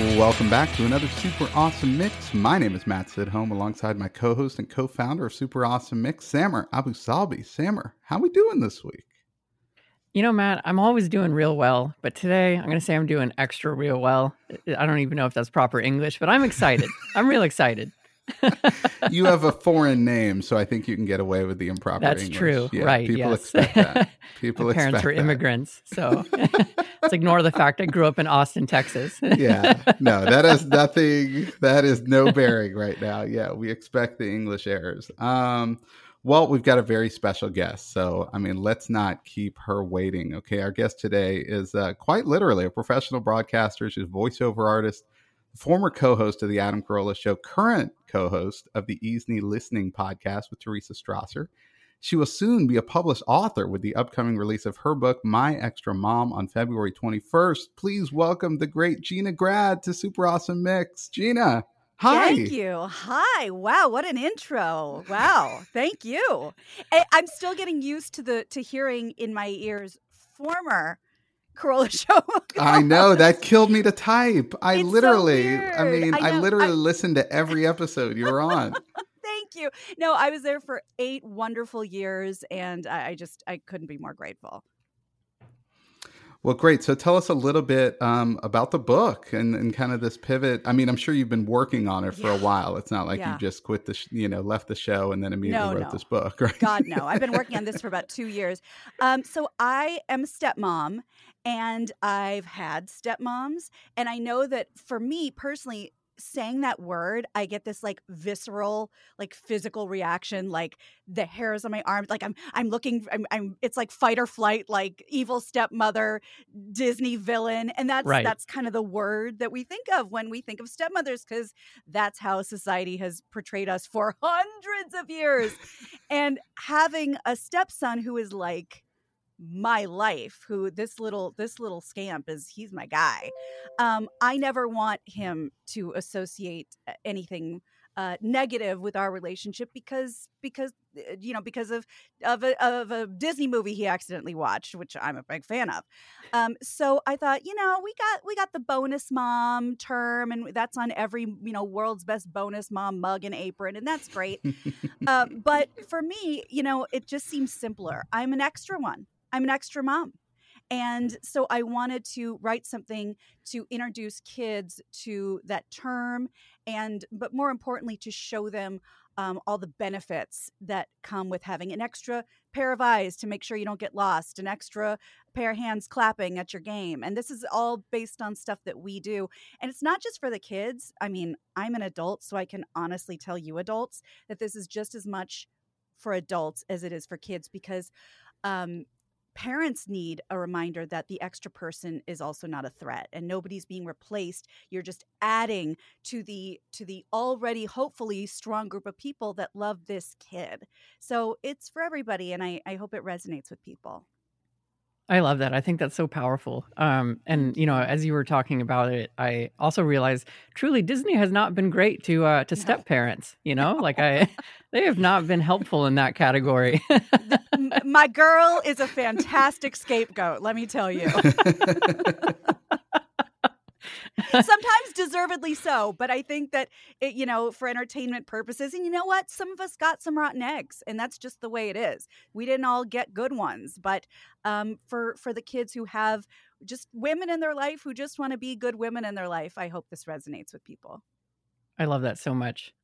Welcome back to another Super Awesome Mix. My name is Matt Sidholm alongside my co-host and co-founder of Super Awesome Mix, Samer Abu Salbi. Samer, how we doing this week? You know, Matt, I'm always doing real well, but today I'm going to say I'm doing extra real well. I don't even know if that's proper English, but I'm excited. I'm real excited. you have a foreign name, so I think you can get away with the improper That's English. true. Yeah, right. People yes. expect that. People My expect parents were that. immigrants, so let's ignore the fact I grew up in Austin, Texas. yeah. No, that has nothing. That is no bearing right now. Yeah, we expect the English errors. Um, well, we've got a very special guest. So, I mean, let's not keep her waiting. Okay. Our guest today is uh, quite literally a professional broadcaster. She's a voiceover artist, former co host of The Adam Carolla Show, current co host of the Easney Listening podcast with Teresa Strasser. She will soon be a published author with the upcoming release of her book, My Extra Mom, on February 21st. Please welcome the great Gina Grad to Super Awesome Mix. Gina, hi. Thank you. Hi. Wow, what an intro. Wow. Thank you. I'm still getting used to the to hearing in my ears former Carolla show. I know that killed me to type. I It's so literally, I mean, I I, literally I- listened to every episode you were on. Thank you. No, I was there for eight wonderful years and I, I just I couldn't be more grateful. Well, great. So tell us a little bit um, about the book and, and kind of this pivot. I mean, I'm sure you've been working on it for a while. It's not like Yeah. you just quit the, sh- you know, left the show and then immediately No, wrote no. this book, right? God no. I've been working on this for about two years. Um, so I am a stepmom and I've had stepmoms. And I know that for me personally, saying that word, I get this like visceral, like physical reaction, like the hairs on my arms, like I'm I'm looking I'm, I'm it's like fight or flight, like evil stepmother, Disney villain. And that's Right. that's kind of the word that we think of when we think of stepmothers, because that's how society has portrayed us for hundreds of years and having a stepson who is like my life who this little this little scamp is he's my guy um i never want him to associate uh, anything uh negative with our relationship because because uh, you know because of of a, of a disney movie he accidentally watched which i'm a big fan of um so i thought you know we got we got the bonus mom term and that's on every you know world's best bonus mom mug and apron and that's great um, but for me, you know, it just seems simpler. I'm an extra one. I'm an extra mom. And so I wanted to write something to introduce kids to that term and but more importantly to show them um, all the benefits that come with having an extra pair of eyes to make sure you don't get lost, an extra pair of hands clapping at your game. And this is all based on stuff that we do. And it's not just for the kids. I mean, I'm an adult, so I can honestly tell you adults that this is just as much for adults as it is for kids because um, parents need a reminder that the extra person is also not a threat and nobody's being replaced. You're just adding to the to the already hopefully strong group of people that love this kid. So it's for everybody and i i hope it resonates with people I love that. I think that's so powerful. Um, and you know, as you were talking about it, I also realized truly Disney has not been great to uh, to No. step parents. You know, like I, they have not been helpful in that category. M- my girl is a fantastic scapegoat let me tell you sometimes deservedly so but i think that it, you know for entertainment purposes and you know what? Some of us got some rotten eggs and that's just the way it is. We didn't all get good ones but um, for for the kids who have just women in their life who just want to be good women in their life i hope this resonates with people. I love that so much.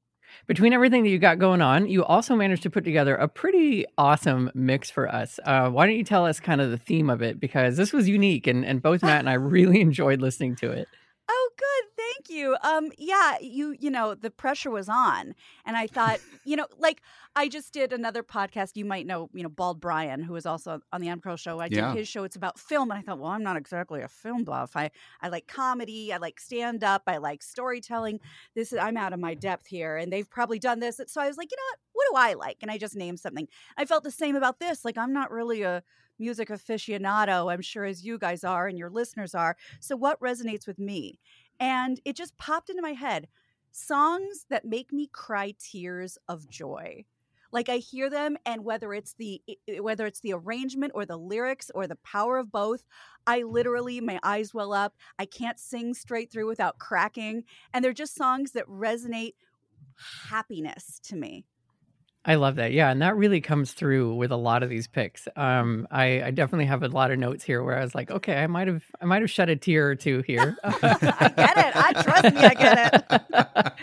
Between everything that you got going on, you also managed to put together a pretty awesome mix for us. Uh, why don't you tell us kind of the theme of it? Because this was unique, and, and both Matt and I really enjoyed listening to it. Oh, good. Thank you. Um, yeah, you you know the pressure was on, and I thought, you know, like I just did another podcast. You might know, you know, Bald Brian, who is also on the Adam show. I did Yeah. his show. It's about film, and I thought, well, I'm not exactly a film buff. I I like comedy. I like stand up. I like storytelling. This is I'm out of my depth here, and they've probably done this. So I was like, you know what? What do I like? And I just named something. I felt the same about this. Like I'm not really a music aficionado. I'm sure as you guys are and your listeners are. So what resonates with me? And it just popped into my head songs that make me cry tears of joy. Like I hear them and whether it's the whether it's the arrangement or the lyrics or the power of both, I mm-hmm. literally my eyes well up. I can't sing straight through without cracking and they're just songs that resonate happiness to me. I love that. Yeah, and that really comes through with a lot of these picks. Um, I, I definitely have a lot of notes here where I was like, okay, I might have I might have shed a tear or two here. I get it. I trust me, I get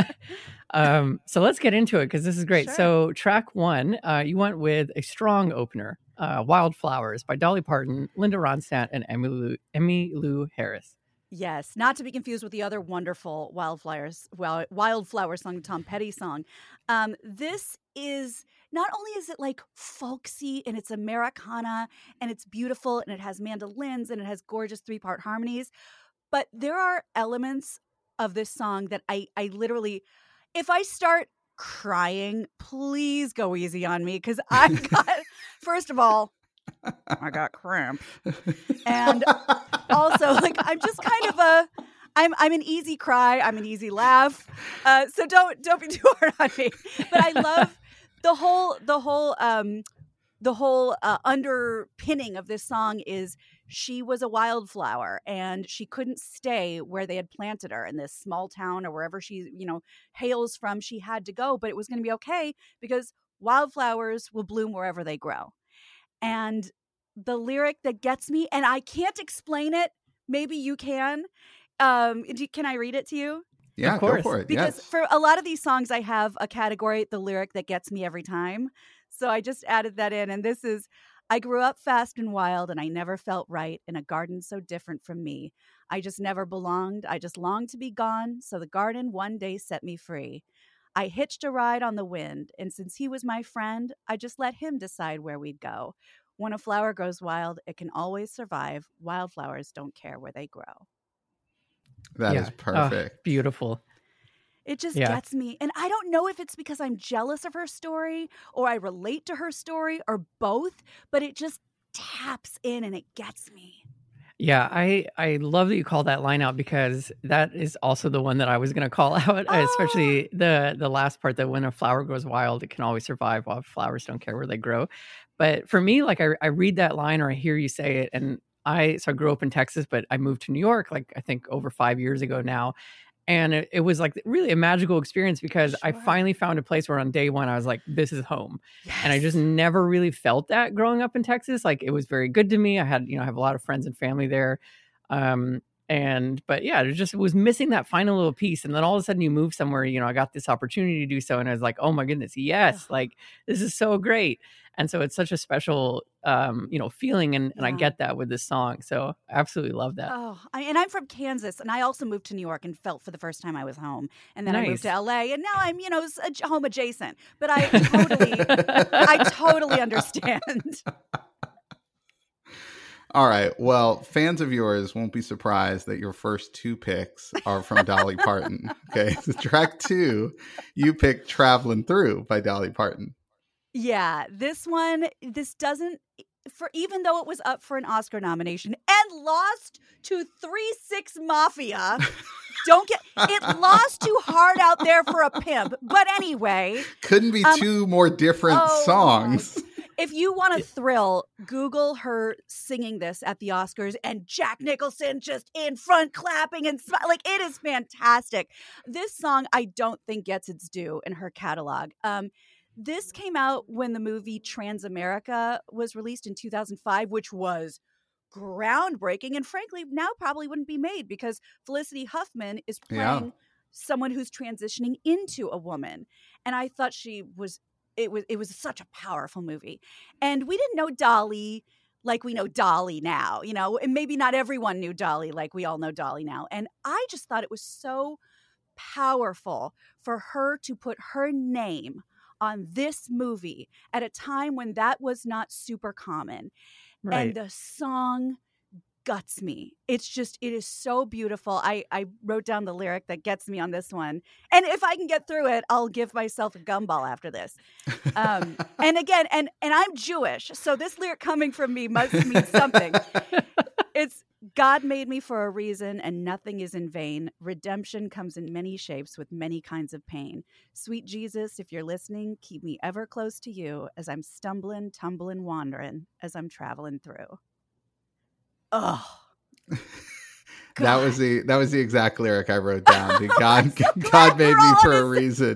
it. um, so let's get into it because this is great. Sure. So track one, uh, you went with a strong opener, uh, "Wildflowers" by Dolly Parton, Linda Ronstadt, and Emmylou, Harris. Yes, not to be confused with the other wonderful wildflowers, well, wildflower song, Tom Petty song. Um, this is not only is it like folksy and it's Americana and it's beautiful and it has mandolins and it has gorgeous three part harmonies, but there are elements of this song that I I literally, if I start crying, please go easy on me because I got first of all, I got cramp. And also like i'm just kind of a i'm i'm an easy cry. I'm an easy laugh. Uh, so don't don't be too hard on me. But i love the whole the whole um the whole uh, underpinning of this song is she was a wildflower and she couldn't stay where they had planted her in this small town or wherever she you know hails from. She had to go but it was going to be okay because wildflowers will bloom wherever they grow. And the lyric that gets me and i can't explain it maybe you can um do- can i read it to you yeah, Of go course. for it. because yes. for a lot of these songs i have a category the lyric that gets me every time so i just added that in and this is i grew up fast and wild and i never felt right in a garden so different from me i just never belonged i just longed to be gone so the garden one day set me free I hitched a ride on the wind, and since he was my friend, I just let him decide where we'd go. When a flower grows wild, it can always survive. Wildflowers don't care where they grow. That is Yeah. Oh, perfect. beautiful. It just Yeah. gets me. And I don't know if it's because I'm jealous of her story or I relate to her story or both, but it just taps in and it gets me. Yeah, I I love that you call that line out because that is also the one that I was going to call out, especially ah! the the last part that when a flower grows wild, it can always survive while flowers don't care where they grow. But for me, like I, I read that line or I hear you say it, and I so I grew up in Texas, but I moved to New York like I think over five years ago now. And it, it was like really a magical experience because I finally found a place where on day one I was like, this is home and I just never really felt that growing up in Texas. Like it was very good to me. I had, you know, I have a lot of friends and family there. Um, and but yeah, it just was missing that final little piece. And then all of a sudden you move somewhere, you know, I got this opportunity to do so. And I was like, oh my goodness, yes, like this is so great. And so it's such a special um, you know, feeling and, and I get that with this song. So I absolutely love that. Oh, I, and I'm from Kansas, and I also moved to New York and felt for the first time I was home. And then I moved to LA, and now I'm, you know, home adjacent. But I totally, I totally understand. All right. Well, fans of yours won't be surprised that your first two picks are from Dolly Parton. Okay. So track two, you picked Traveling Through by Dolly Parton. Yeah, this one, this doesn't, for even though it was up for an Oscar nomination and lost to Three Six Mafia, don't get it lost to Hard Out There for a Pimp. But anyway, Couldn't be Um, two more different oh, songs. If you want a thrill, Google her singing this at the Oscars and Jack Nicholson just in front clapping and like it is fantastic. This song I don't think gets its due in her catalog. Um, this came out when the movie Transamerica was released in 2005, which was groundbreaking and frankly now probably wouldn't be made because Felicity Huffman is Yeah. playing someone who's transitioning into a woman. And I thought she was it was it was such a powerful movie. Mm-hmm. And we didn't know Dolly like we know Dolly now, you know, and maybe not everyone knew Dolly like we all know Dolly now. And I just thought it was so powerful for her to put her name on this movie at a time when that was not super common. Right. And the song guts me. It's just it is so beautiful. I I wrote down the lyric that gets me on this one, and if I can get through it, I'll give myself a gumball after this. Um, and again, and and I'm Jewish, so this lyric coming from me must mean something. it's God made me for a reason, and nothing is in vain. Redemption comes in many shapes with many kinds of pain. Sweet Jesus, if you're listening, keep me ever close to you as I'm stumbling, tumbling, wandering as I'm traveling through. Oh. that was the that was the exact lyric I wrote down. The God God made me for a reason.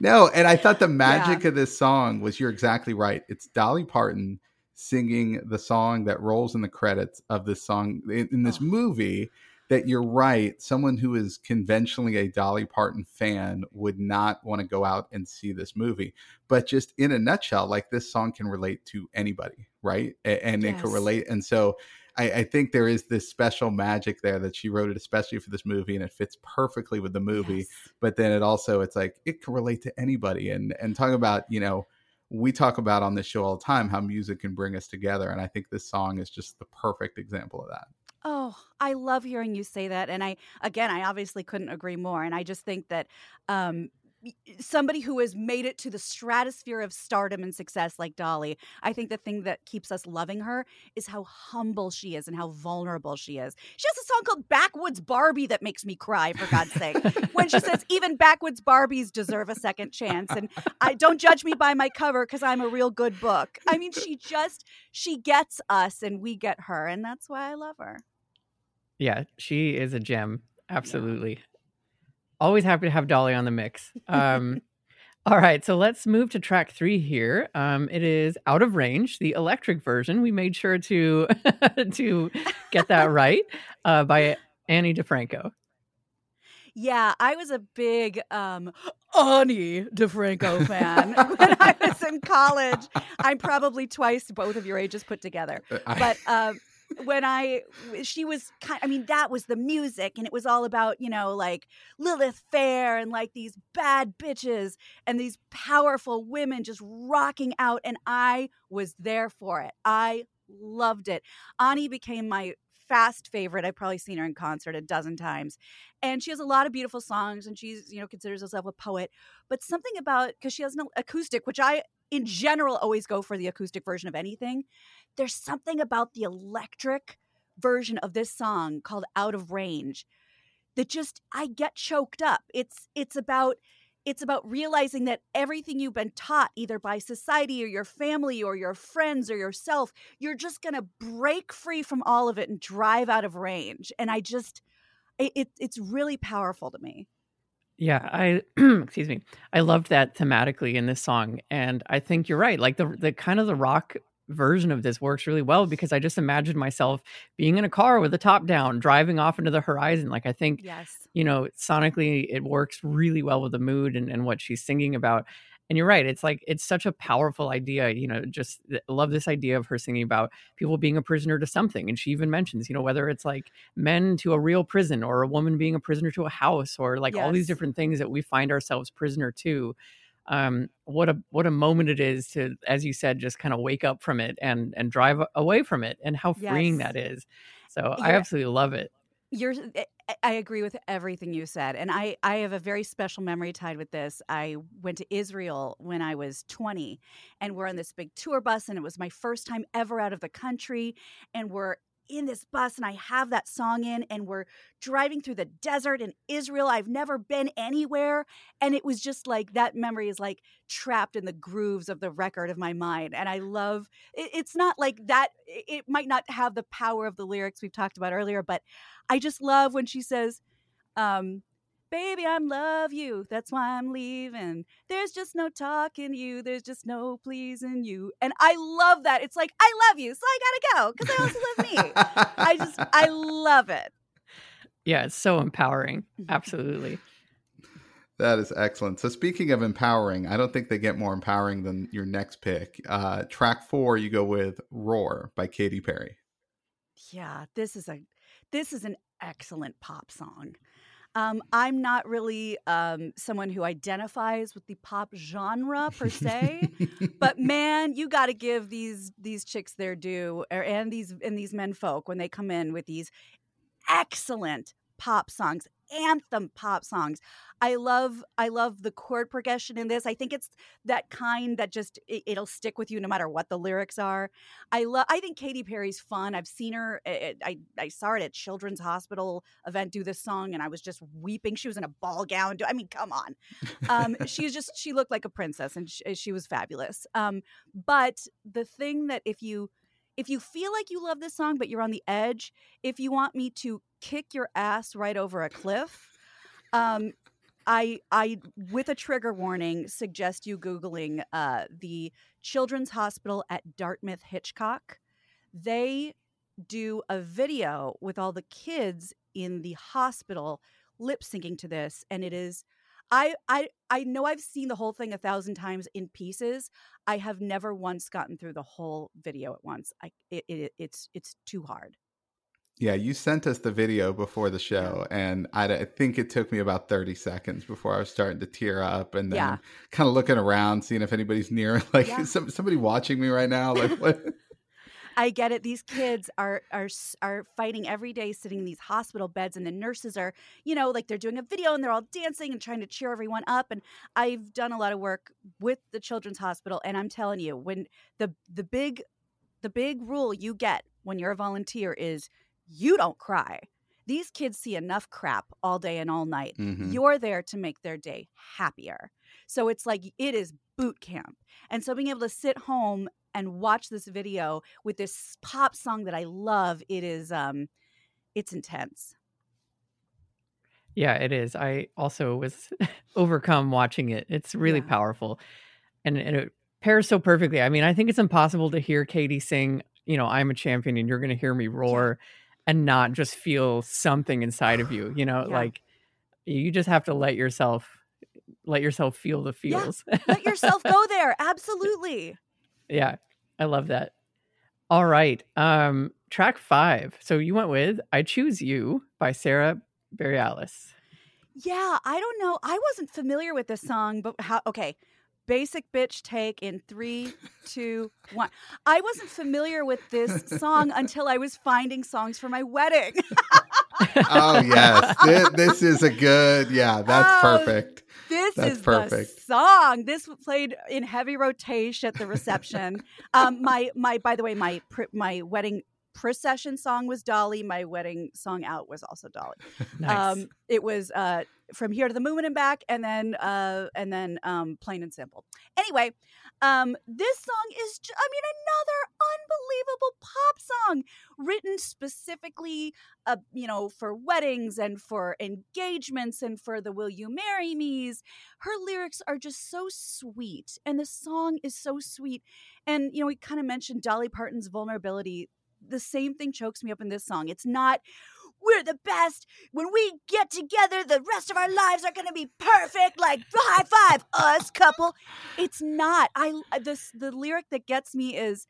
No, and I thought the magic yeah. of this song was you're exactly right. It's Dolly Parton singing the song that rolls in the credits of this song in, in this oh. movie that you're right someone who is conventionally a dolly parton fan would not want to go out and see this movie but just in a nutshell like this song can relate to anybody right and, yes. it can relate and so I, I, think there is this special magic there that she wrote it especially for this movie and it fits perfectly with the movie yes. but then it also it's like it can relate to anybody and and talking about you know we talk about on this show all the time how music can bring us together and i think this song is just the perfect example of that Oh, I love hearing you say that. And I, again, I obviously couldn't agree more. And I just think that um, Eh, somebody who has made it to the stratosphere of stardom and success like Dolly, I think the thing that keeps us loving her is how humble she is and how vulnerable she is. She has a song called Backwoods Barbie that makes me cry, for God's sake. when she says, even backwoods Barbies deserve a second chance. And I don't judge me by my cover because I'm a real good book. I mean, she just, she gets us and we get her. And that's why I love her. Yeah, she is a gem. Absolutely. Yeah. Always happy to have Dolly on the mix. Um, all right, so let's move to track three here. Um, it is "Out of Range," the electric version. We made sure to to get that right uh, by Ani DiFranco. Yeah, I was a big um, Ani DiFranco fan when I was in college. I'm probably twice both of your ages put together, uh, but. Um, when I she was kind I mean that was the music and it was all about, you know, like Lilith Fair and like these bad bitches and these powerful women just rocking out and I was there for it. I loved it. Ani became my fast favorite. I've probably seen her in concert a dozen times. And she has a lot of beautiful songs and she's, you know, considers herself a poet. But something about because she has an acoustic, which I in general always go for the acoustic version of anything. There's something about the electric version of this song called Out of Range that just I get choked up. It's it's about it's about realizing that everything you've been taught either by society or your family or your friends or yourself, you're just going to break free from all of it and drive out of range. And I just it, it it's really powerful to me. Yeah, I excuse me. I loved that thematically in this song, and I think you're right. Like the the kind of the rock version of this works really well because I just imagine myself being in a car with the top down, driving off into the horizon. Like I think, yes, you know, sonically it works really well with the mood and, and what she's singing about and you're right it's like it's such a powerful idea you know just love this idea of her singing about people being a prisoner to something and she even mentions you know whether it's like men to a real prison or a woman being a prisoner to a house or like yes. all these different things that we find ourselves prisoner to um what a what a moment it is to as you said just kind of wake up from it and and drive away from it and how freeing yes. that is so yeah. i absolutely love it you're eh, eh, I agree with everything you said. And I, I have a very special memory tied with this. I went to Israel when I was 20 and we're on this big tour bus and it was my first time ever out of the country and we're in this bus and I have that song in, and we're driving through the desert in Israel. I've never been anywhere. And it was just like that memory is like trapped in the grooves of the record of my mind. And I love it, it's not like that, it might not have the power of the lyrics we've talked about earlier, but I just love when she says, um, Baby, I love you. That's why I'm leaving. There's just no talking you. There's just no pleasing you. And I love that. It's like, I love you, so I gotta go because I also love me. I just, I love it. Yeah, it's so empowering. Absolutely. That is excellent. So speaking of empowering, I don't think they get more empowering than your next pick. Uh, track four, you go with "Roar" by Katy Perry. Yeah, this is a this is an excellent pop song. Um, I'm not really um, someone who identifies with the pop genre per se, but man, you got to give these these chicks their due, er, and these and these men folk when they come in with these excellent pop songs anthem pop songs. I love I love the chord progression in this. I think it's that kind that just it, will stick with you no matter what the lyrics are. I love I think Katy Perry's fun. I've seen her eh, eh, I I saw her at Children's Hospital event do this song and I was just weeping. She was in a ball gown. I mean, come on. Um she's just she looked like a princess and she, she was fabulous. Um but the thing that if you if you feel like you love this song but you're on the edge, if you want me to kick your ass right over a cliff, um, I I with a trigger warning suggest you googling uh, the Children's Hospital at Dartmouth Hitchcock. They do a video with all the kids in the hospital lip syncing to this, and it is I I I know I've seen the whole thing a thousand times in pieces. I have never once gotten through the whole video at once. I it, it it's it's too hard. Yeah, you sent us the video before the show, and I, I, think it took me about 30 seconds before I was starting to tear up and then yeah. kind of looking around, seeing if anybody's near. Like, yeah. some, somebody watching me right now? Like, what? I get it. These kids are are are fighting every day, sitting in these hospital beds, and the nurses are, you know, like they're doing a video and they're all dancing and trying to cheer everyone up. And I've done a lot of work with the Children's Hospital, and I'm telling you, when the the big the big rule you get when you're a volunteer is you don't cry. These kids see enough crap all day and all night. Mm-hmm. You're there to make their day happier. So it's like it is boot camp. And so being able to sit home and watch this video with this pop song that I love, it is um it's intense. Yeah, it is. I also was overcome watching it. It's really yeah. powerful. And, and it pairs so perfectly. I mean, I think it's impossible to hear Katy sing, you know, I'm a champion and you're going to hear me roar and not just feel something inside of you, you know, yeah. like you just have to let yourself let yourself feel the feels. Yeah. Let yourself go there. Absolutely. Yeah, I love that. All right. Um, track five. So you went with I Choose You by Sara Bareilles. Yeah, I don't know. I wasn't familiar with this song, but how okay. Basic bitch take in three, two, one. I wasn't familiar with this song until I was finding songs for my wedding. oh yes, this, this, is a good. Yeah, that's oh, perfect. This That's is perfect. the song. This played in heavy rotation at the reception. um, my my by the way, my my wedding procession song was Dolly. My wedding song out was also Dolly. nice. Um, it was uh, from here to the moon and back, and then uh, and then um, plain and simple. Anyway, um, this song is, I mean, another unbelievable pop song written specifically, uh, you know, for weddings and for engagements and for the "Will You Marry Me's." Her lyrics are just so sweet, and the song is so sweet. And you know, we kind of mentioned Dolly Parton's vulnerability. The same thing chokes me up in this song. It's not we're the best. When we get together, the rest of our lives are going to be perfect. Like high five, us couple. It's not. I this the lyric that gets me is,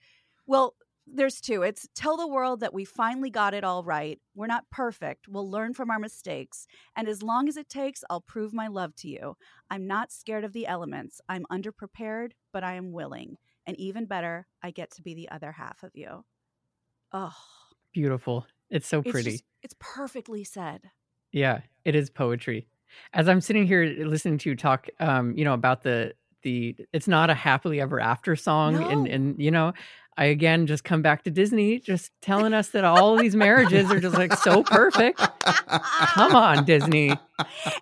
well, there's two. It's tell the world that we finally got it all right. We're not perfect. We'll learn from our mistakes. And as long as it takes, I'll prove my love to you. I'm not scared of the elements. I'm underprepared, but I am willing. And even better, I get to be the other half of you. Oh, beautiful. It's so pretty. It's, just, it's perfectly said. Yeah, it is poetry. As I'm sitting here listening to you talk, um, you know, about the the it's not a happily ever after song, no. and and you know, I again just come back to Disney, just telling us that all these marriages are just like so perfect. Come on, Disney.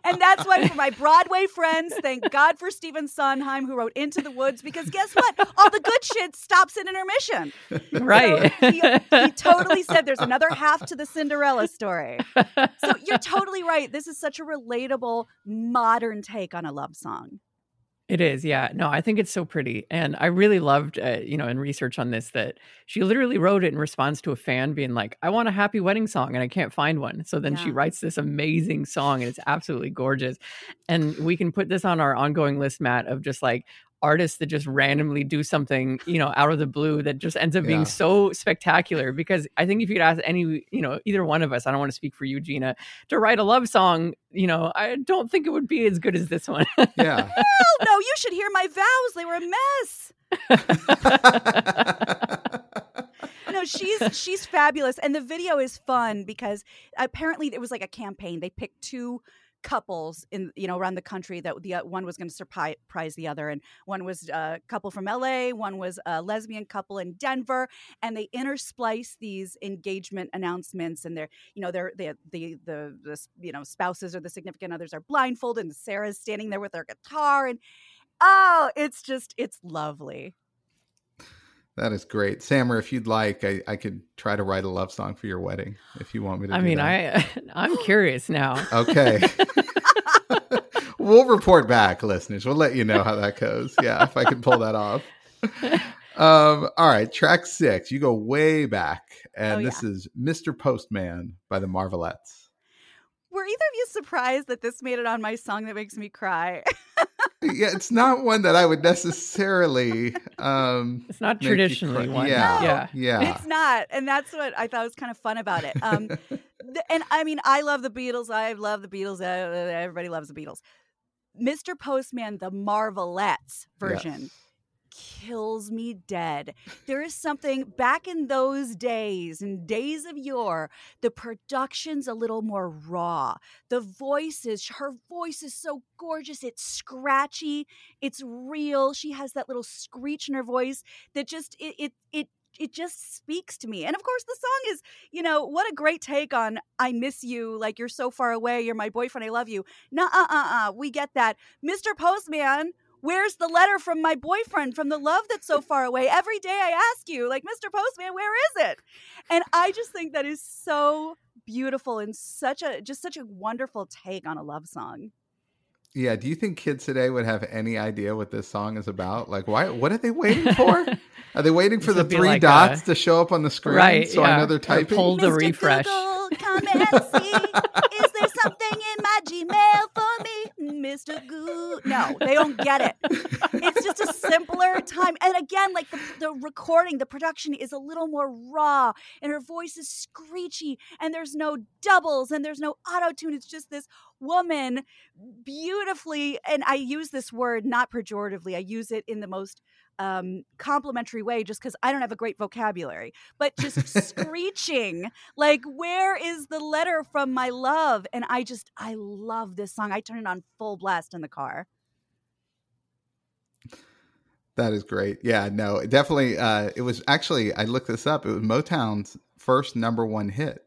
And that's why, for my Broadway friends, thank God for Stephen Sondheim, who wrote Into the Woods, because guess what? All the good shit stops in intermission. Right. So he, he totally said there's another half to the Cinderella story. So you're totally right. This is such a relatable modern take on a love song. It is, yeah. No, I think it's so pretty, and I really loved, uh, you know, in research on this that she literally wrote it in response to a fan being like, "I want a happy wedding song, and I can't find one." So then she writes this amazing song, and it's absolutely gorgeous. And we can put this on our ongoing list, Matt, of just like artists that just randomly do something, you know, out of the blue that just ends up being Yeah. so spectacular. Because I think if you could ask any, you know, either one of us, I don't want to speak for you, Gina, to write a love song, you know, I don't think it would be as good as this one. Yeah. Oh no, you should hear my vows. They were a mess. No, she's she's fabulous, and the video is fun because apparently it was like a campaign. They picked two couples in you know around the country that the uh, one was going to surprise the other, and one was a couple from L.A., one was a lesbian couple in Denver, and they intersplice these engagement announcements, and they're you know they're they the the the you know spouses or the significant others are blindfolded, and Sara's standing there with her guitar, and oh, it's just it's lovely. That is great. Samer, if you'd like, I, I could try to write a love song for your wedding if you want me to I do mean, that. I I'm curious now. Okay. we'll report back, listeners. We'll let you know how that goes. Yeah, if I can pull that off. Um, all right, track six. You go way back, and Oh, this is Mr. Postman by the Marvelettes. Were either of you surprised that this made it on my song that makes me cry? Yeah, it's not one that I would necessarily um It's not make traditionally cry. one. Yeah. yeah. Yeah. It's not, and that's what I thought was kind of fun about it. Um, th- and I mean, I love the Beatles. I love the Beatles. Uh, everybody loves the Beatles. Mr. Postman, the Marvelettes version, Yes. Kills me dead. There is something back in those days, in days of yore, the production's a little more raw. The voices, her voice is so gorgeous. It's scratchy, it's real. She has that little screech in her voice that just it it it it just speaks to me. And of course, the song is, you know, what a great take on I miss you, like you're so far away, you're my boyfriend, I love you. Nah, uh, uh, uh, we get that. Mr. Postman, where's the letter from my boyfriend from the love that's so far away? Every day I ask you, like, Mr. Postman, where is it? And I just think that is so beautiful and such a just such a wonderful take on a love song. Yeah. Do you think kids today would have any idea what this song is about? Like, why? What are they waiting for? Are they waiting for the three like uh, dots a- to show up on the screen? Right, So I know they're Or typing. pull the Mr. refresh. Google, come and see. In my Gmail for me, Mr. Goo? No, they don't get it. It's just a simpler time. And again, like the, the recording, the production is a little more raw, and her voice is screechy, and there's no doubles, and there's no auto tune. It's just this woman beautifully, and I use this word not pejoratively, I use it in the most um, complimentary way just because I don't have a great vocabulary, but just screeching like, where is the letter from my love? And I just, I love this song. I turn it on full blast in the car. That is great. Yeah, no, definitely. Uh, it was actually, I looked this up. It was Motown's first number one hit.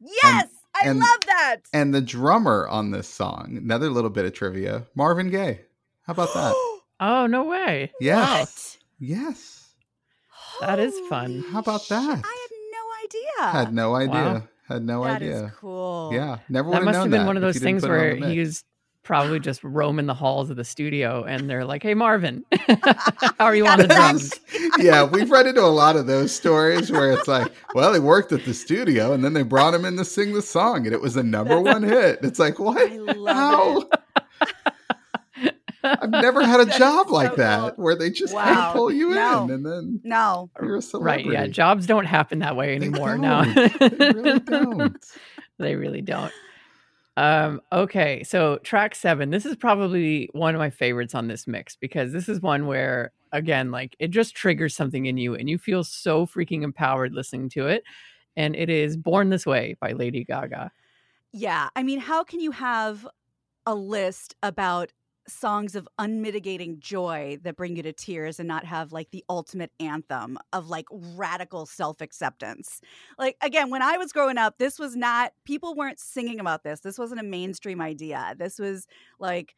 Yes, I and- love that. And the drummer on this song, another little bit of trivia, Marvin Gaye. How about that? Oh no way! Yes. Yes. That is fun. How about that? I had no idea. Had no idea. Wow. Had no That is idea. cool. Yeah, never That must known have been one of those things put it on where he was probably just roaming the halls of the studio, and they're like, "Hey, Marvin, how are you on the drums?" yeah, we've run into a lot of those stories where it's like, well, he worked at the studio and then they brought him in to sing the song and it was a number one hit. It's like, what? I love How? it. I've never had a That is job so like that cool. where they just kind Wow. of pull you No. in and then No. you're a Right? Yeah, jobs don't happen that way anymore. now don't. they really don't. they really don't. Um, okay, so track seven. This is probably one of my favorites on this mix because this is one where, again, like it just triggers something in you and you feel so freaking empowered listening to it. And it is Born This Way by Lady Gaga. Yeah. I mean, how can you have a list about songs of unmitigating joy that bring you to tears and not have like the ultimate anthem of like radical self-acceptance. Like again when i was growing up this was not people weren't singing about this. This wasn't a mainstream idea. This was like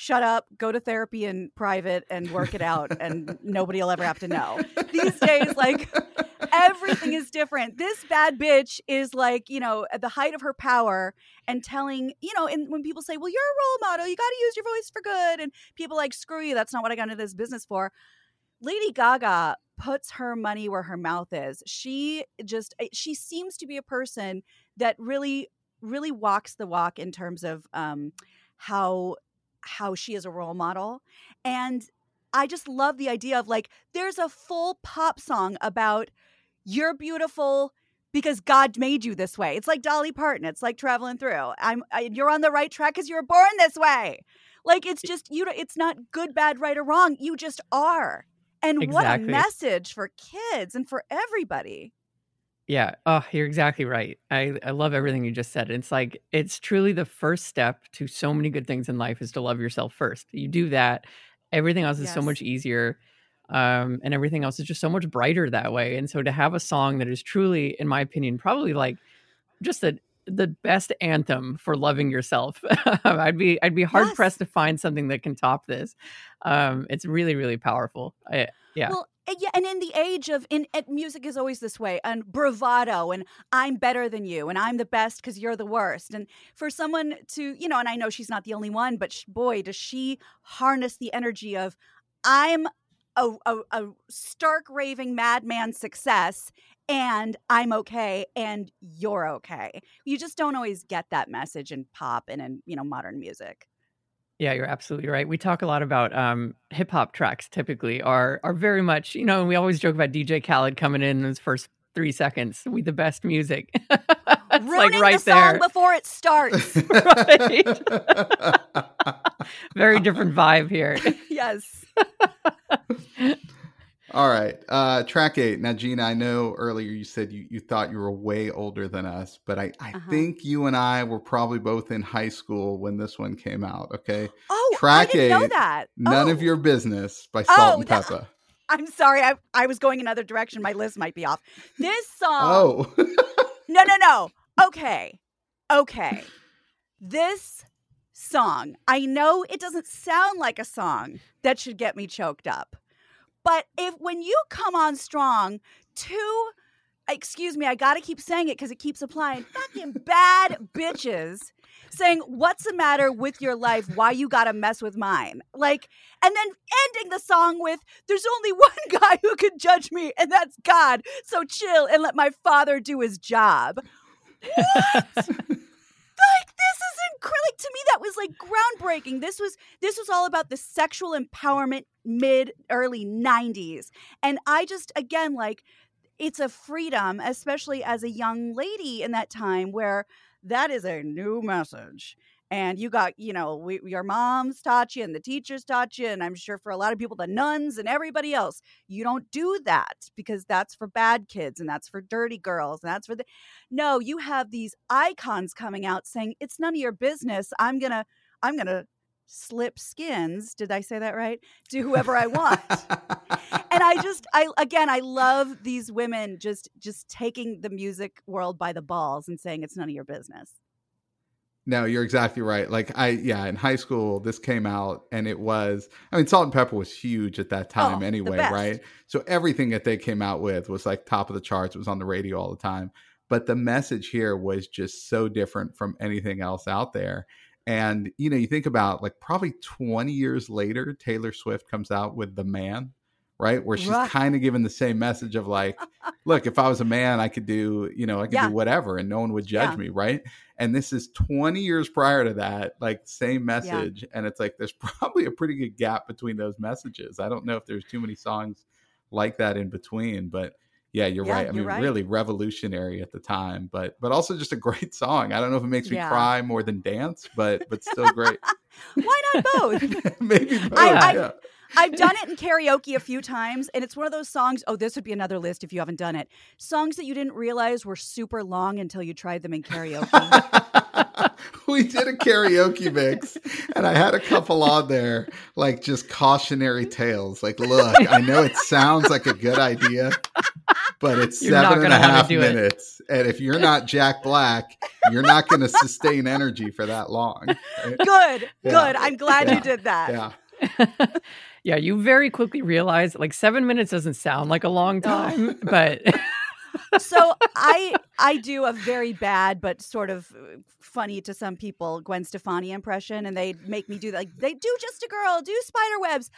shut up, go to therapy in private and work it out, and nobody will ever have to know. These days, like everything is different. This bad bitch is like, you know, at the height of her power and telling, you know, and when people say, well, you're a role model, you got to use your voice for good. And people like, screw you, that's not what I got into this business for. Lady Gaga puts her money where her mouth is. She just, eh, she seems to be a person that really, really walks the walk in terms of um, how how she is a role model and i just love the idea of like there's a full pop song about you're beautiful because God made you this way. It's like Dolly Parton. It's like traveling through. I'm I, you're on the right track because you were born this way. Like it's just you. It's not good, bad, right, or wrong. You just are. And exactly. what a message for kids and for everybody. Yeah. Oh, you're exactly right. I, I love everything you just said. It's like it's truly the first step to so many good things in life is to love yourself first. You do that, everything else is yes. so much easier um, and everything else is just so much brighter that way. And so to have a song that is truly, in my opinion, probably like just the the best anthem for loving yourself. I'd be I'd be hard yes. pressed to find something that can top this. Um, it's really really powerful. I, yeah. Well, Eh, yeah, and in the age of in, eh, music is always this way, and bravado, and I'm better than you, and I'm the best because you're the worst. And for someone to, you know, and I know she's not the only one, but boy, does she harness the energy of I'm a, a, a stark raving madman success and I'm okay and you're okay. You just don't always get that message in pop and in, you know, modern music. Yeah, you're absolutely right. We talk a lot about um, hip hop tracks typically are are very much, you know, and we always joke about DJ Khaled coming in his first three seconds with the best music. it's Ruining like right the song there. before it starts. right. very different vibe here. Yes. All right. Uh, track eight. Now, Gina, I know earlier you said you, you thought you were way older than us, but I, I uh-huh. think you and I were probably both in high school when this one came out. Okay. Oh, track I didn't eight. Know that. None oh. of your business by Salt oh, and Pepa. I'm sorry. I, I was going another direction. My list might be off. This song. Oh. no, no, no. Okay. Okay. This song, I know it doesn't sound like a song that should get me choked up. But if when you come on strong, two excuse me, I gotta keep saying it because it keeps applying. Fucking bad bitches saying, What's the matter with your life? Why you gotta mess with mine? Like, and then ending the song with, There's only one guy who can judge me, and that's God. So chill and let my father do his job. What? like to me, that was like groundbreaking. This was this was all about the sexual empowerment mid early 90s. And I just again like it's a freedom, especially as a young lady in that time where that is a new message and you got you know we, your moms taught you and the teachers taught you and i'm sure for a lot of people the nuns and everybody else you don't do that because that's for bad kids and that's for dirty girls and that's for the no you have these icons coming out saying it's none of your business. I'm gonna i'm gonna slip skins did i say that right? To whoever i want. And i just i again i love these women just just taking the music world by the balls and saying it's none of your business no, you're exactly right. Like I, yeah, in high school, this came out, and it was. I mean, Salt and Pepa was huge at that oh, time, oh, anyway, right? So everything that they came out with was like top of the charts. It was on the radio all the time. But the message here was just so different from anything else out there. And you know, you think about like probably 20 years later, Taylor Swift comes out with "The Man," right? Where she's right. kind of giving the same message of like, look, if I was a man, I could do, you know, I could yeah. do whatever and no one would judge yeah. me, right? And this is 20 years prior to that, like same message. Yeah. And it's like there's probably a pretty good gap between those messages. I don't know if there's too many songs like that in between, but yeah, you're right. I mean, right. really revolutionary at the time, but but also just a great song. I don't know if it makes me cry more than dance, but but still great. Why not both? Maybe both. I, I, I've done it in karaoke a few times, and it's one of those songs. Oh, this would be another list if you haven't done it. Songs that you didn't realize were super long until you tried them in karaoke. we did a karaoke mix, and I had a couple on there, like just cautionary tales. Like, look, I know it sounds like a good idea, but it's You're not seven and a gonna wanna half do it. minutes. And if you're not Jack Black, you're not going to sustain energy for that long. right? Good, Yeah. good. I'm glad Yeah. you did that. Yeah. yeah, you very quickly realize like seven minutes doesn't sound like a long time, but so I I do a very bad but sort of uh, funny to some people Gwen Stefani impression, and they make me do that. Like they do just a girl, do spider webs.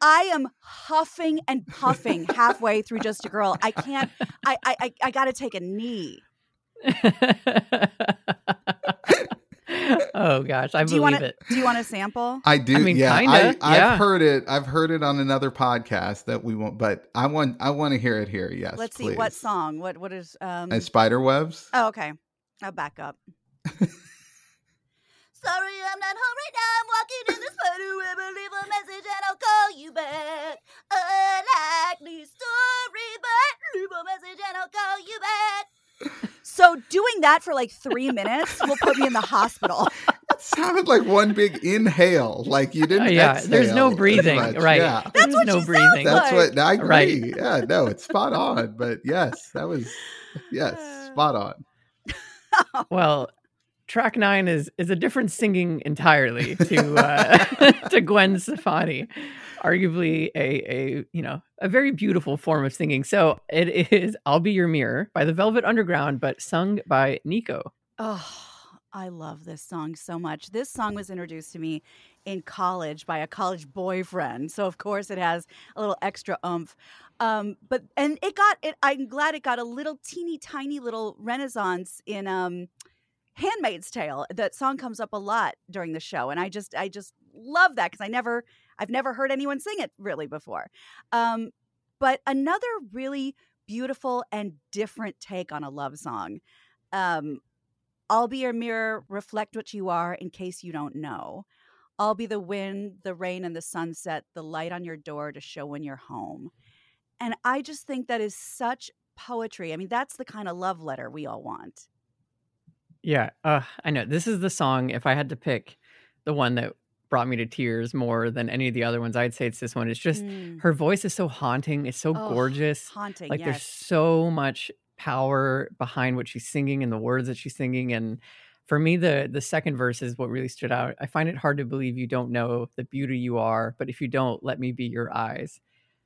I am huffing and puffing halfway through just a girl. I can't. I I I, I got to take a knee. oh gosh, I Do you believe want to? it. Do you want a sample? I do. I mean, yeah, kinda, I, yeah. I've heard it. I've heard it on another podcast that we wont, but I want. I want to hear it here. Yes. Let's see what song. What what is um? Uh, spider webs. Oh, okay. I'll back up. Sorry, I'm not home right now. I'm walking in the spider web. I'll leave a message and I'll call you back. Unlikely story, but leave a message and I'll call you back. So doing that for like three minutes will put me in the hospital. It sounded like one big inhale. Like you didn't. Uh, yeah, there's no breathing, right? Yeah. That's There's what no she sounds breathing. That's Like- what I agree. Right. Yeah, no, it's spot on. But yes, that was yes, spot on. Well, track nine is is a different singing entirely to uh, to Gwen Stefani, arguably a a you know a very beautiful form of singing. So it is "I'll Be Your Mirror" by the Velvet Underground, but sung by Nico. Oh, I love this song so much. This song was introduced to me in college by a college boyfriend. So of course it has a little extra oomph. Um, but and it got it I'm glad it got a little teeny tiny little renaissance in um Handmaid's Tale. That song comes up a lot during the show and I just I just love that cuz I never I've never heard anyone sing it really before. Um, but another really beautiful and different take on a love song. Um, I'll be your mirror, reflect what you are in case you don't know. I'll be the wind, the rain, and the sunset, the light on your door to show when you're home. And I just think that is such poetry. I mean, that's the kind of love letter we all want. Yeah, uh, I know. This is the song. If I had to pick the one that brought me to tears more than any of the other ones, I'd say it's this one. It's just Mm. her voice is so haunting. It's so Oh, gorgeous. haunting. like there's so much power behind what she's singing and the words that she's singing and for me the the second verse is what really stood out i find it hard to believe you don't know the beauty you are but if you don't let me be your eyes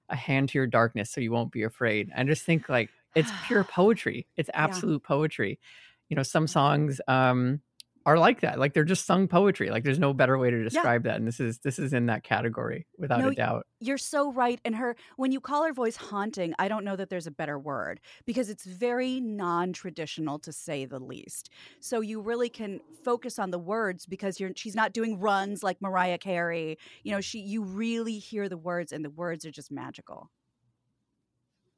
a hand to your darkness so you won't be afraid i just think like it's pure poetry it's absolute poetry you know some songs um are like that like they're just sung poetry like there's no better way to describe that and this is this is in that category without No, a doubt You're so right. And her, when you call her voice haunting, I don't know that there's a better word because it's very non traditional to say the least. So you really can focus on the words because you're, she's not doing runs like Mariah Carey. You know, she, you really hear the words and the words are just magical.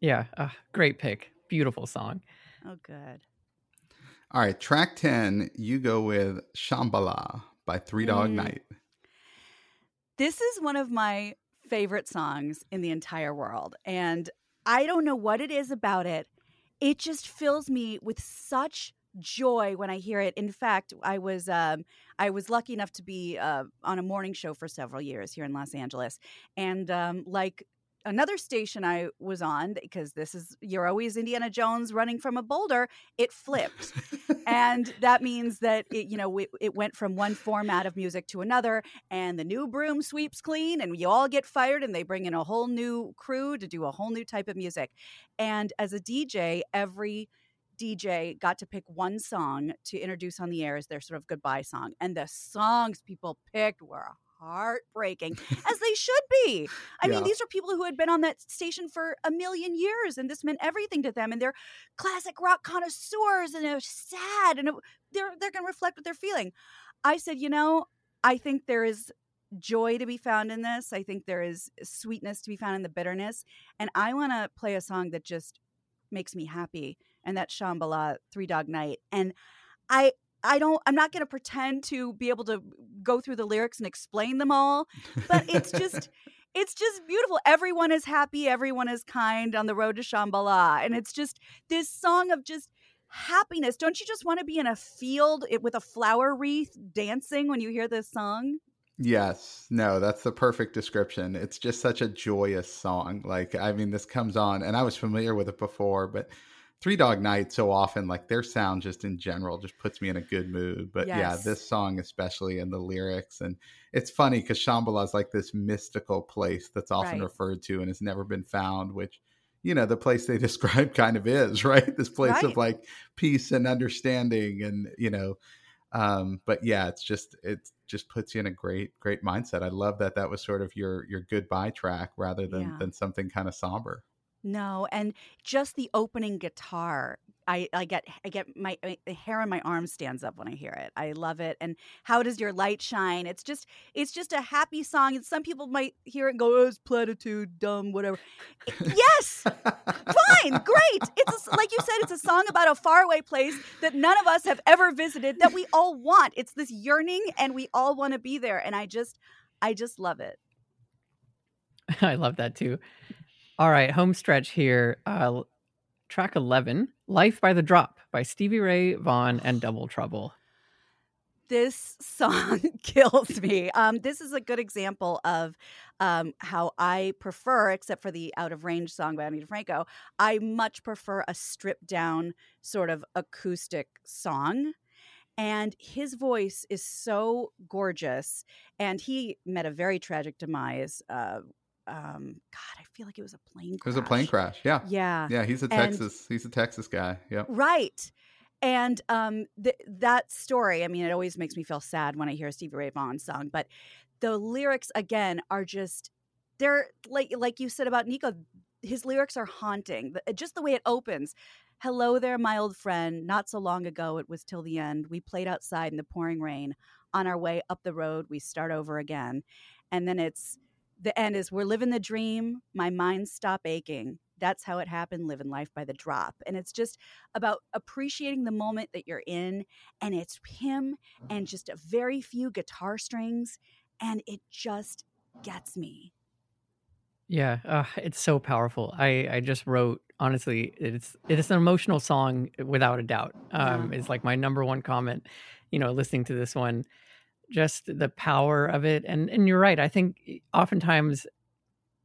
yeah uh, great pick beautiful song Oh, good. All right, track ten. You go with Shambhala by Three Dog Mm. Night. This is one of my favorite songs in the entire world. And I don't know what it is about it. It just fills me with such joy when I hear it. In fact, I was um, I was lucky enough to be uh, on a morning show for several years here in Los Angeles, and um, like another station I was on because this is you're always Indiana Jones running from a boulder. It flipped, and that means that it, you know it, it went from one format of music to another and the new broom sweeps clean and you all get fired and they bring in a whole new crew to do a whole new type of music and as a dj every dj got to pick one song to introduce on the air as their sort of goodbye song and the songs people picked were heartbreaking as they should be i Yeah. mean these are people who had been on that station for a million years and this meant everything to them and they're classic rock connoisseurs and they're sad and it, they're they're going to reflect what they're feeling. I said, you know, I think there is joy to be found in this. I think there is sweetness to be found in the bitterness, and I want to play a song that just makes me happy, and that's Shambhala, Three Dog Night. And I I don't I'm not going to pretend to be able to go through the lyrics and explain them all, but it's just it's just beautiful. Everyone is happy, everyone is kind on the road to Shambhala. And it's just this song of just happiness. Don't you just want to be in a field with a flower wreath dancing when you hear this song? Yes, no, that's the perfect description. It's just such a joyous song. Like, I mean, this comes on, and I was familiar with it before, but Three Dog Night so often, like their sound just in general, just puts me in a good mood. But yes. yeah, this song especially, and the lyrics, and it's funny because Shambhala is like this mystical place that's often right. referred to and has never been found, which you know the place they describe kind of is right this place right. of like peace and understanding and you know um but yeah it's just it just puts you in a great great mindset i love that that was sort of your your goodbye track rather than yeah. than something kind of somber no, and just the opening guitar, I, I get I get my, eh, my hair on my arm stands up when I hear it. I love it. And how does your light shine? It's just it's just a happy song. And some people might hear it and go, "Oh, it's platitude, dumb, whatever." yes, fine, great. It's a, like you said, it's a song about a faraway place that none of us have ever visited that we all want. It's this yearning, and we all want to be there. And I just I just love it. I love that too. All right, home stretch here. Uh, track 11, Life by the Drop by Stevie Ray Vaughan and Double Trouble. This song kills me. Um, this is a good example of um, how I prefer, except for the Out of Range song by Ani DiFranco, I much prefer a stripped down sort of acoustic song and his voice is so gorgeous and he met a very tragic demise uh, um god i feel like it was a plane crash. it was a plane crash. yeah. Yeah. Yeah he's a texas and, he's a texas guy yeah right. And um th- that story i mean it always makes me feel sad when i hear a stevie ray vaughan song but the lyrics again are just they're like like you said about nico his lyrics are haunting. Just the way it opens. Hello there my old friend. Not so long ago it was till the end. We played outside in the pouring rain. On our way up the road we start over again. And then it's the end is we're living the dream. My mind stop aching. That's how it happened living life by the drop. And it's just about appreciating the moment that you're in and it's him and just a very few guitar strings and it just gets me. Yeah uh, it's so powerful. I i just wrote honestly it's it's an emotional song without a doubt um yeah. it's like my number one comment you know listening to this one just the power of it and and you're right i think eh, oftentimes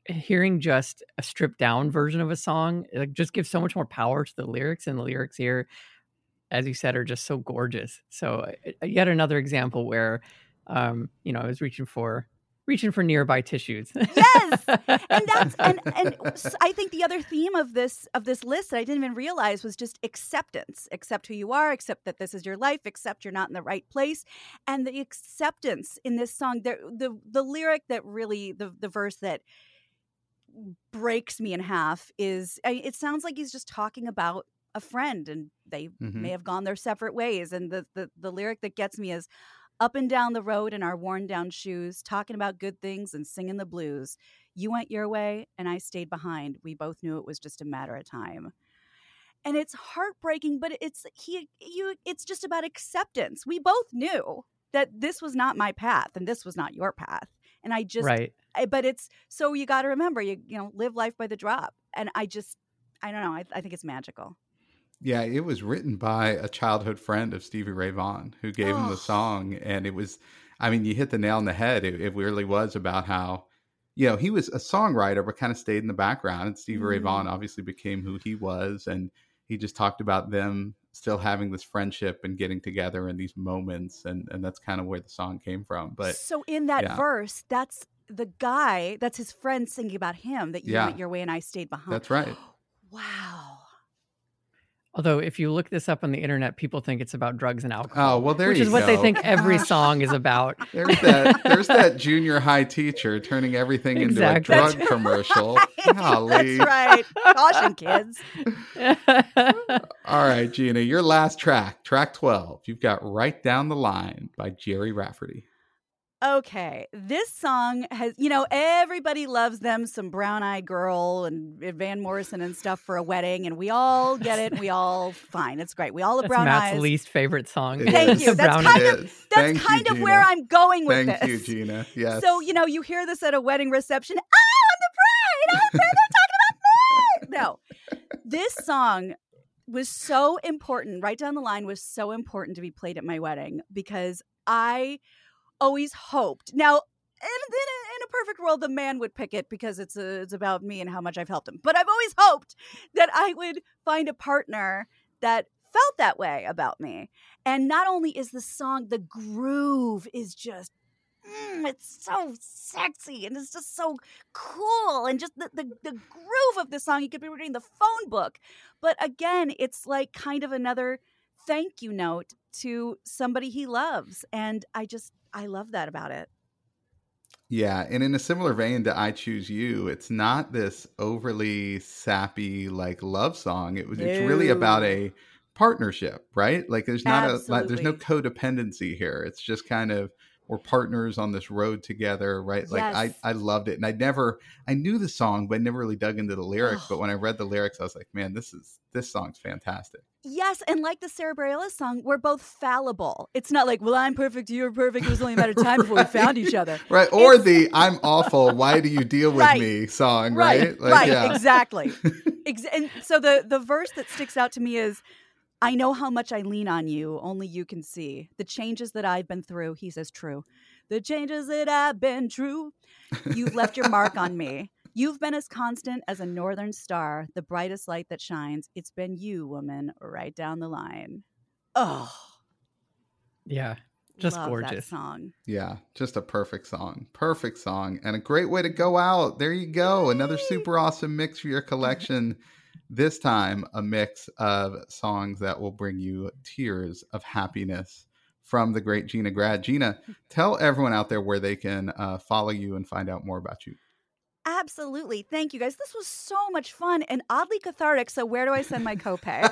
hearing just a stripped down version of a song it just gives so much more power to the lyrics and the lyrics here as you said are just so gorgeous. So eh, yet another example where um you know i was reaching for reaching for nearby tissues. yes, and that's and and I think the other theme of this of this list that I didn't even realize was just acceptance. Accept who you are. Accept that this is your life. Accept you're not in the right place, and the acceptance in this song. The the the lyric that really the the verse that breaks me in half is it sounds like he's just talking about a friend and they mm-hmm. may have gone their separate ways and the, the the lyric that gets me is up and down the road in our worn down shoes, talking about good things and singing the blues. You went your way and I stayed behind. We both knew it was just a matter of time. And it's heartbreaking, but it's he you it's just about acceptance. We both knew that this was not my path and this was not your path. And I just right. I, but it's so you got to remember you you know live life by the drop. And I just I don't know. I, I think it's magical. Yeah, it was written by a childhood friend of Stevie Ray Vaughan who gave oh. him the song. And it was, I mean, you hit the nail on the head. It, it, really was about how, you know, he was a songwriter, but kind of stayed in the background. And Stevie mm. Ray Vaughan obviously became who he was. And he just talked about them still having this friendship and getting together in these moments. And, and that's kind of where the song came from. But so in that yeah. verse, that's the guy, that's his friend singing about him that you yeah. went your way and I stayed behind. That's right. wow. Although, if you look this up on the internet, people think it's about drugs and oh, alcohol. Oh well, there which is go. what they think every song is about. There's that. There's that junior high teacher turning everything exactly. into a drug commercial. Golly. That's right. Caution, kids. All right, Gina, your last track, track twelve. You've got "Right Down the Line" by Gerry Rafferty okay, this song has, you know, everybody loves them some brown eyed girl and Van Morrison and stuff for a wedding, and we all get it. we all fine. It's great. We all have brown Matt's eyes. least favorite song. Thank you. That's kind of that's Thank kind you, of where I'm going with Thank this. Thank you, Gina. Yes. So you know, you hear this at a wedding reception. Oh, I'm the bride. Oh, they're talking about me. No, this song was so important. Right down the line was so important to be played at my wedding because I always hoped. Now, in, a, in a perfect world, the man would pick it because it's a, it's about me and how much I've helped him. But I've always hoped that I would find a partner that felt that way about me. And not only is the song, the groove is just mm, it's so sexy and it's just so cool and just the, the, the groove of the song you could be reading the phone book but again it's like kind of another thank you note to somebody he loves and i just i love that about it yeah, and in a similar vein to "I Choose You," it's not this overly sappy like love song. It was no. it's really about a partnership, right? Like there's not Absolutely. a like, there's no codependency here. It's just kind of we're partners on this road together, right? Like yes. I, I loved it. And I never I knew the song, but I never really dug into the lyrics. Oh. But when I read the lyrics, I was like, man, this is this song's fantastic. Yes, and like the Sara Bareilles song, we're both fallible. It's not like, well, I'm perfect, you're perfect. It was only a matter of time before we found each other. Right. Or it's... the I'm awful, why do you deal with right. me song, right? Right, like, right. Yeah. exactly. Ex- and so the the verse that sticks out to me is I know how much I lean on you, only you can see. The changes that I've been through, he says, true. The changes that I've been through, you've left your mark on me. You've been as constant as a northern star, the brightest light that shines. It's been you, woman, right down the line. Oh. Yeah. Just Love gorgeous song. Yeah, just a perfect song. Perfect song and a great way to go out. There you go. Another super awesome mix for your collection. This time, a mix of songs that will bring you tears of happiness from the great Gina Grad. Gina, tell everyone out there where they can uh, follow you and find out more about you. Absolutely. Thank you guys. This was so much fun and oddly cathartic. So, where do I send my copay?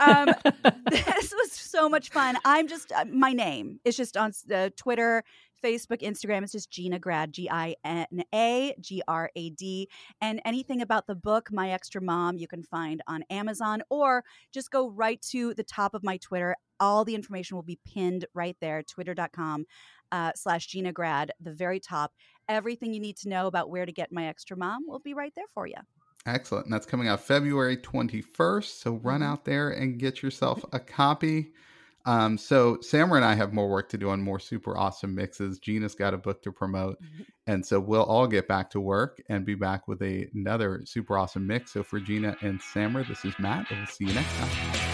um, this was so much fun. I'm just, uh, my name is just on uh, Twitter, Facebook, Instagram. It's just Gina Grad, G I N A G R A D. And anything about the book, My Extra Mom, you can find on Amazon or just go right to the top of my Twitter. All the information will be pinned right there, twitter.com uh, slash Gina Grad, the very top. Everything you need to know about where to get My Extra Mom will be right there for you. Excellent. And that's coming out February 21st. So run mm-hmm. out there and get yourself a copy. Um, so Samer and I have more work to do on more super awesome mixes. Gina's got a book to promote. Mm-hmm. And so we'll all get back to work and be back with a, another super awesome mix. So for Gina and Samer, this is Matt, and we'll see you next time.